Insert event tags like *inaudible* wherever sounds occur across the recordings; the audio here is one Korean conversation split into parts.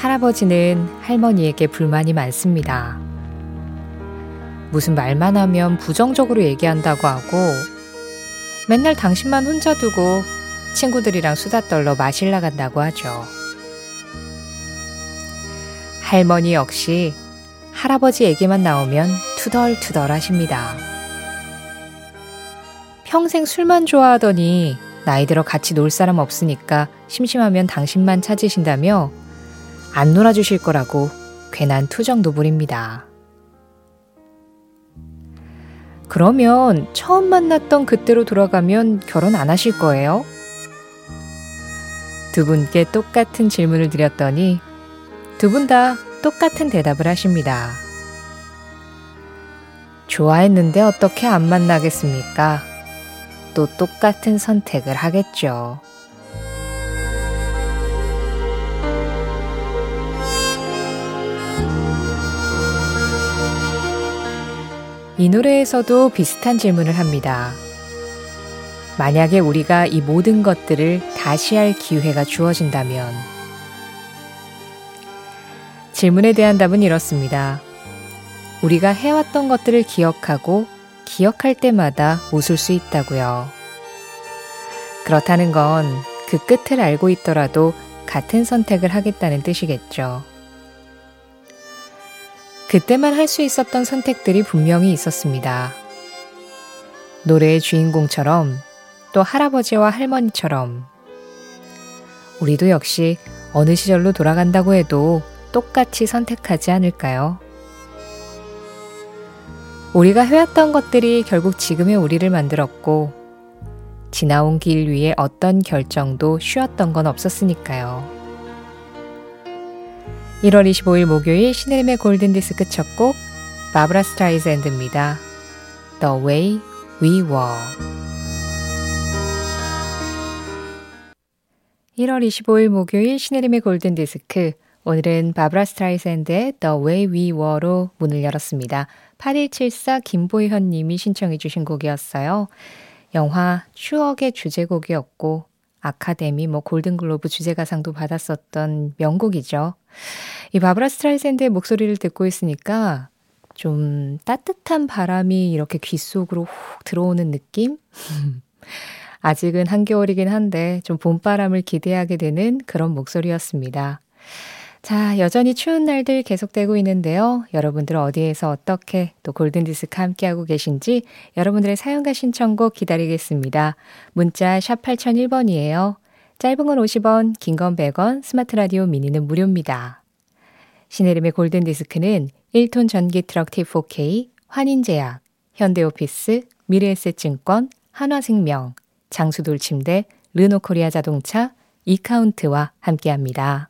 할아버지는 할머니에게 불만이 많습니다. 무슨 말만 하면 부정적으로 얘기한다고 하고 맨날 당신만 혼자 두고 친구들이랑 수다 떨러 마실 나간다고 하죠. 할머니 역시 할아버지 얘기만 나오면 투덜투덜 하십니다. 평생 술만 좋아하더니 나이 들어 같이 놀 사람 없으니까 심심하면 당신만 찾으신다며 안 놀아주실 거라고 괜한 투정도 부립니다. 그러면 처음 만났던 그때로 돌아가면 결혼 안 하실 거예요? 두 분께 똑같은 질문을 드렸더니 두 분 다 똑같은 대답을 하십니다. 좋아했는데 어떻게 안 만나겠습니까? 또 똑같은 선택을 하겠죠. 이 노래에서도 비슷한 질문을 합니다. 만약에 우리가 이 모든 것들을 다시 할 기회가 주어진다면 질문에 대한 답은 이렇습니다. 우리가 해왔던 것들을 기억하고 기억할 때마다 웃을 수 있다고요. 그렇다는 건 그 끝을 알고 있더라도 같은 선택을 하겠다는 뜻이겠죠. 그때만 할 수 있었던 선택들이 분명히 있었습니다. 노래의 주인공처럼 또 할아버지와 할머니처럼 우리도 역시 어느 시절로 돌아간다고 해도 똑같이 선택하지 않을까요? 우리가 해왔던 것들이 결국 지금의 우리를 만들었고 지나온 길 위에 어떤 결정도 쉬웠던 건 없었으니까요. 1월 25일 목요일 신혜림의 골든디스크 첫 곡 바브라 스트라이샌드입니다. The Way We Were 1월 25일 목요일 신혜림의 골든디스크 오늘은 바브라 스트라이샌드의 The Way We Were로 문을 열었습니다. 8174 김보현 님이 신청해 주신 곡이었어요. 영화 추억의 주제곡이었고 아카데미 뭐 골든글로브 주제가상도 받았었던 명곡이죠. 이 바브라 스트라이샌드의 목소리를 듣고 있으니까 좀 따뜻한 바람이 이렇게 귀 속으로 훅 들어오는 느낌? *laughs* 아직은 한겨울이긴 한데 좀 봄바람을 기대하게 되는 그런 목소리였습니다. 자, 여전히 추운 날들 계속되고 있는데요. 여러분들 어디에서 어떻게 또 골든디스크 함께하고 계신지 여러분들의 사연과 신청곡 기다리겠습니다. 문자 샵 8001번이에요. 짧은 건 50원, 긴 건 100원, 스마트 라디오 미니는 무료입니다. 신혜림의 골든디스크는 1톤 전기 트럭 T4K, 환인제약, 현대오피스, 미래에셋증권, 한화생명, 장수돌침대, 르노코리아 자동차, 이카운트와 함께합니다.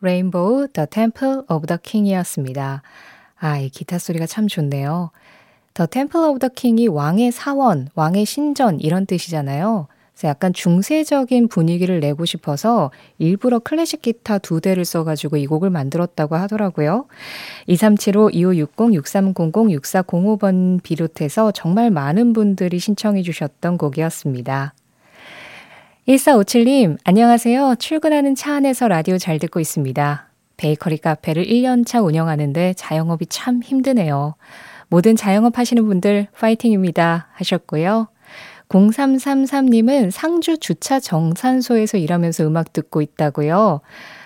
레인보우 The Temple of the King이었습니다. 아, 이 기타 소리가 참 좋네요. The Temple of the King이 왕의 사원, 왕의 신전 이런 뜻이잖아요. 그래서 약간 중세적인 분위기를 내고 싶어서 일부러 클래식 기타 두 대를 써가지고 이 곡을 만들었다고 하더라고요. 2375, 2560, 6300, 6405번 비롯해서 정말 많은 분들이 신청해 주셨던 곡이었습니다. 1457님, 안녕하세요. 출근하는 차 안에서 라디오 잘 듣고 있습니다. 베이커리 카페를 1년차 운영하는데 자영업이 참 힘드네요. 모든 자영업 하시는 분들 파이팅입니다. 하셨고요. 0333님은 상주 주차 정산소에서 일하면서 음악 듣고 있다고요.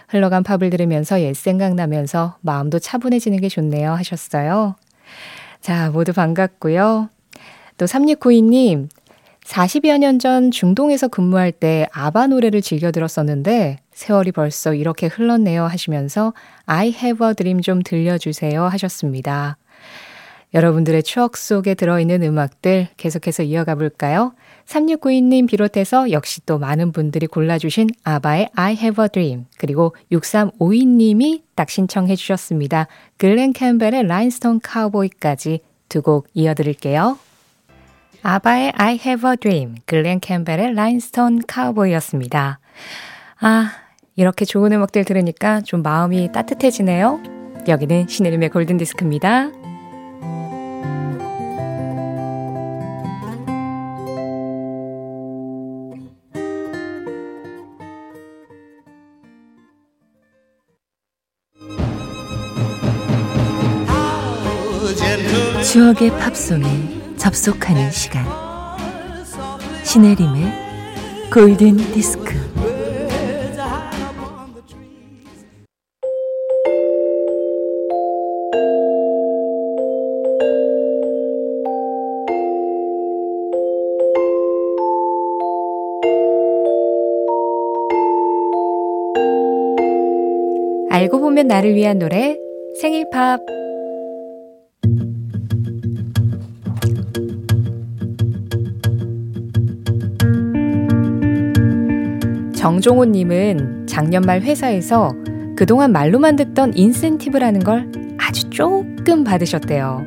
흘러간 팝을 들으면서 옛 생각나면서 마음도 차분해지는 게 좋네요. 하셨어요. 자, 모두 반갑고요. 또 3692님, 40여 년 전 중동에서 근무할 때 아바 노래를 즐겨 들었었는데 세월이 벌써 이렇게 흘렀네요 하시면서 I have a dream 좀 들려주세요 하셨습니다. 여러분들의 추억 속에 들어있는 음악들 계속해서 이어가 볼까요? 3692님 비롯해서 역시 또 많은 분들이 골라주신 아바의 I have a dream 그리고 6352님이 딱 신청해 주셨습니다. 글렌 캠벨의 라인스톤 카우보이까지 두 곡 이어드릴게요. 아바의 I have a dream, 글렌 캠벨의 라인스톤 카우보이였습니다. 아, 이렇게 좋은 음악들 들으니까 좀 마음이 따뜻해지네요. 여기는 신혜림의 골든디스크입니다. 추억의 팝송에 접속하는 시간. 신혜림의 골든 디스크. 알고 보면 나를 위한 노래 생일 팝 정종호 님은 작년 말 회사에서 그동안 말로만 듣던 인센티브라는 걸 아주 조금 받으셨대요.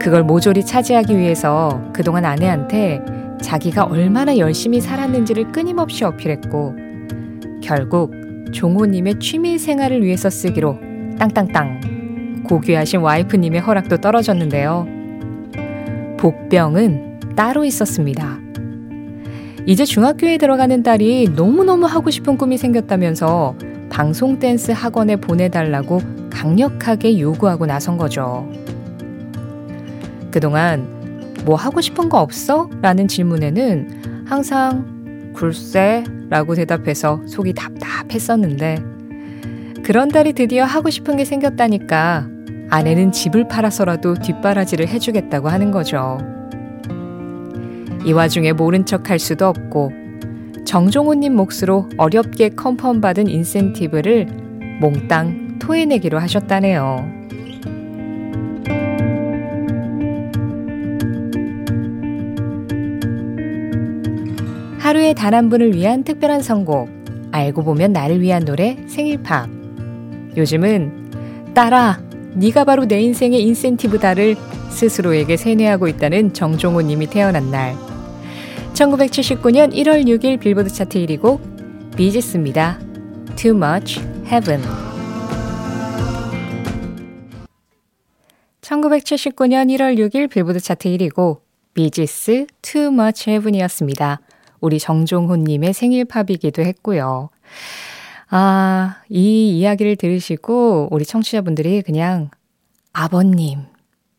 그걸 모조리 차지하기 위해서 그동안 아내한테 자기가 얼마나 열심히 살았는지를 끊임없이 어필했고, 결국 종호님의 취미 생활을 위해서 쓰기로 땅땅땅 고귀하신 와이프님의 허락도 떨어졌는데요. 복병은 따로 있었습니다. 이제 중학교에 들어가는 딸이 너무너무 하고 싶은 꿈이 생겼다면서 방송 댄스 학원에 보내달라고 강력하게 요구하고 나선 거죠. 그동안 뭐 하고 싶은 거 없어? 라는 질문에는 항상 글쎄 라고 대답해서 속이 답답했었는데 그런 딸이 드디어 하고 싶은 게 생겼다니까 아내는 집을 팔아서라도 뒷바라지를 해주겠다고 하는 거죠. 이 와중에 모른 척 할 수도 없고 정종호님 몫으로 어렵게 컨펌 받은 인센티브를 몽땅 토해내기로 하셨다네요. 하루에 단 한 분을 위한 특별한 선곡, 알고 보면 나를 위한 노래 생일팝. 요즘은 딸아, 네가 바로 내 인생의 인센티브다를 스스로에게 세뇌하고 있다는 정종호 님이 태어난 날. 1979년 1월 6일 빌보드 차트 1위 곡 비지스입니다. Too Much Heaven 1979년 1월 6일 빌보드 차트 1위 곡 비지스 Too Much Heaven이었습니다. 우리 정종훈님의 생일 팝이기도 했고요. 아, 이 이야기를 들으시고 우리 청취자분들이 그냥 아버님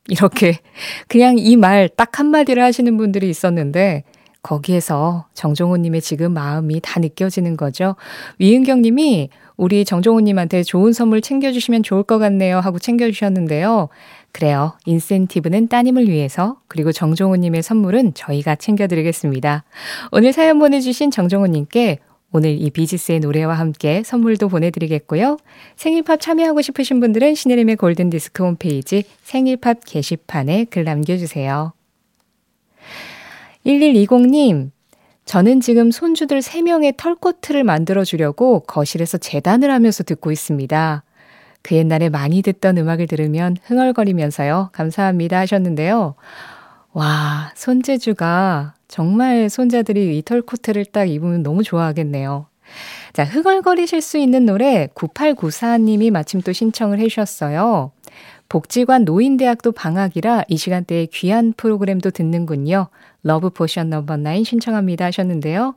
이렇게 그냥 이 말 딱 한마디를 하시는 분들이 있었는데 거기에서 정종호님의 지금 마음이 다 느껴지는 거죠. 위은경님이 우리 정종호님한테 좋은 선물 챙겨주시면 좋을 것 같네요 하고 챙겨주셨는데요. 그래요. 인센티브는 따님을 위해서, 그리고 정종호님의 선물은 저희가 챙겨드리겠습니다. 오늘 사연 보내주신 정종호님께 오늘 이 비지스의 노래와 함께 선물도 보내드리겠고요. 생일팝 참여하고 싶으신 분들은 신혜림의 골든디스크 홈페이지 생일팝 게시판에 글 남겨주세요. 1120님, 저는 지금 손주들 3명의 털코트를 만들어 주려고 거실에서 재단을 하면서 듣고 있습니다. 그 옛날에 많이 듣던 음악을 들으면 흥얼거리면서요. 감사합니다 하셨는데요. 와, 손재주가 정말 손자들이 이 털코트를 딱 입으면 너무 좋아하겠네요. 자, 흥얼거리실 수 있는 노래 9894님이 마침 또 신청을 해 주셨어요. 복지관 노인대학도 방학이라 이 시간대에 귀한 프로그램도 듣는군요. Love Potion Number 9 신청합니다 하셨는데요.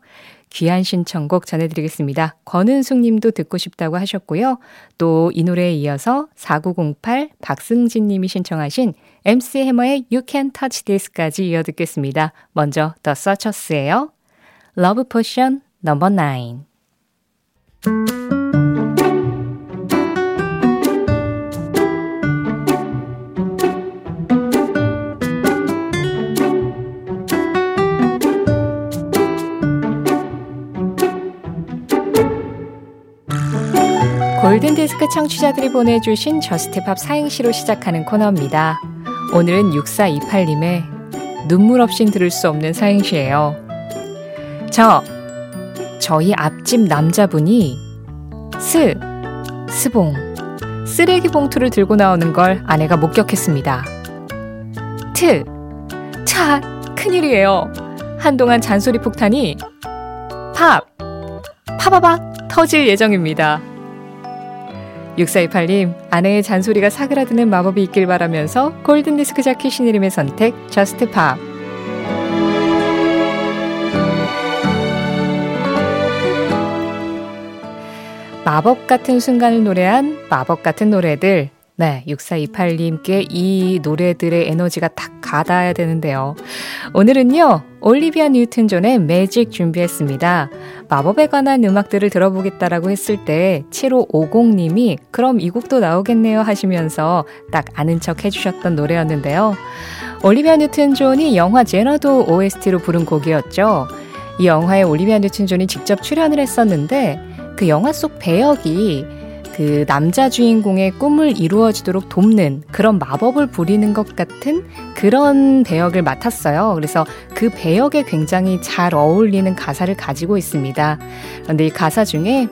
귀한 신청곡 전해드리겠습니다. 권은숙 님도 듣고 싶다고 하셨고요. 또 이 노래에 이어서 4908 박승진 님이 신청하신 MC 해머의 You Can Touch This까지 이어 듣겠습니다. 먼저 더 서처스예요. 러브 포션 넘버 9 골든디스크 청취자들이 보내주신 Just Pop 사행시로 시작하는 코너입니다. 오늘은 6428님의 눈물 없인 들을 수 없는 사행시예요. 저, 저희 앞집 남자분이 스, 스봉, 쓰레기 봉투를 들고 나오는 걸 아내가 목격했습니다. 트, 차, 큰일이에요. 한동안 잔소리 폭탄이 팝, 파바박 터질 예정입니다. 6428님, 아내의 잔소리가 사그라드는 마법이 있길 바라면서 골든디스크 자키 신혜림의 선택, Just Pop. 마법 같은 순간을 노래한 마법 같은 노래들. 네, 6428님께 이 노래들의 에너지가 딱 가닿아야 되는데요. 오늘은요, 올리비아 뉴튼 존의 매직 준비했습니다. 마법에 관한 음악들을 들어보겠다라고 했을 때 7550님이 그럼 이 곡도 나오겠네요 하시면서 딱 아는 척 해주셨던 노래였는데요. 올리비아 뉴튼 존이 영화 Xanadu OST로 부른 곡이었죠. 이 영화에 올리비아 뉴튼 존이 직접 출연을 했었는데 그 영화 속 배역이 그 남자 주인공의 꿈을 이루어지도록 돕는 그런 마법을 부리는 것 같은 그런 배역을 맡았어요. 그래서 그 배역에 굉장히 잘 어울리는 가사를 가지고 있습니다. 그런데 이 가사 중에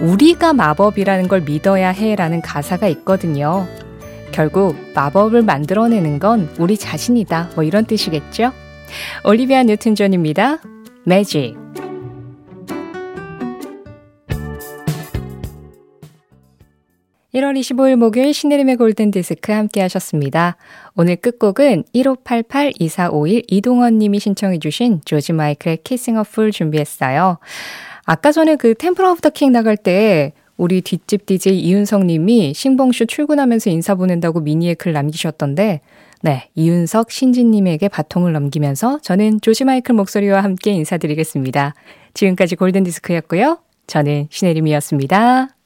우리가 마법이라는 걸 믿어야 해라는 가사가 있거든요. 결국 마법을 만들어내는 건 우리 자신이다. 뭐 이런 뜻이겠죠? 올리비아 뉴튼 존입니다. 매직. 1월 25일 목요일 신혜림의 골든디스크 함께 하셨습니다. 오늘 끝곡은 1588-2451 이동원 님이 신청해 주신 조지 마이클의 Kissing a Fool 준비했어요. 아까 전에 그 Temple of the King 나갈 때 우리 뒷집 DJ 이윤석 님이 신봉쇼 출근하면서 인사 보낸다고 미니에 글 남기셨던데 네, 이윤석 신진 님에게 바통을 넘기면서 저는 조지 마이클 목소리와 함께 인사드리겠습니다. 지금까지 골든디스크였고요. 저는 신혜림이었습니다.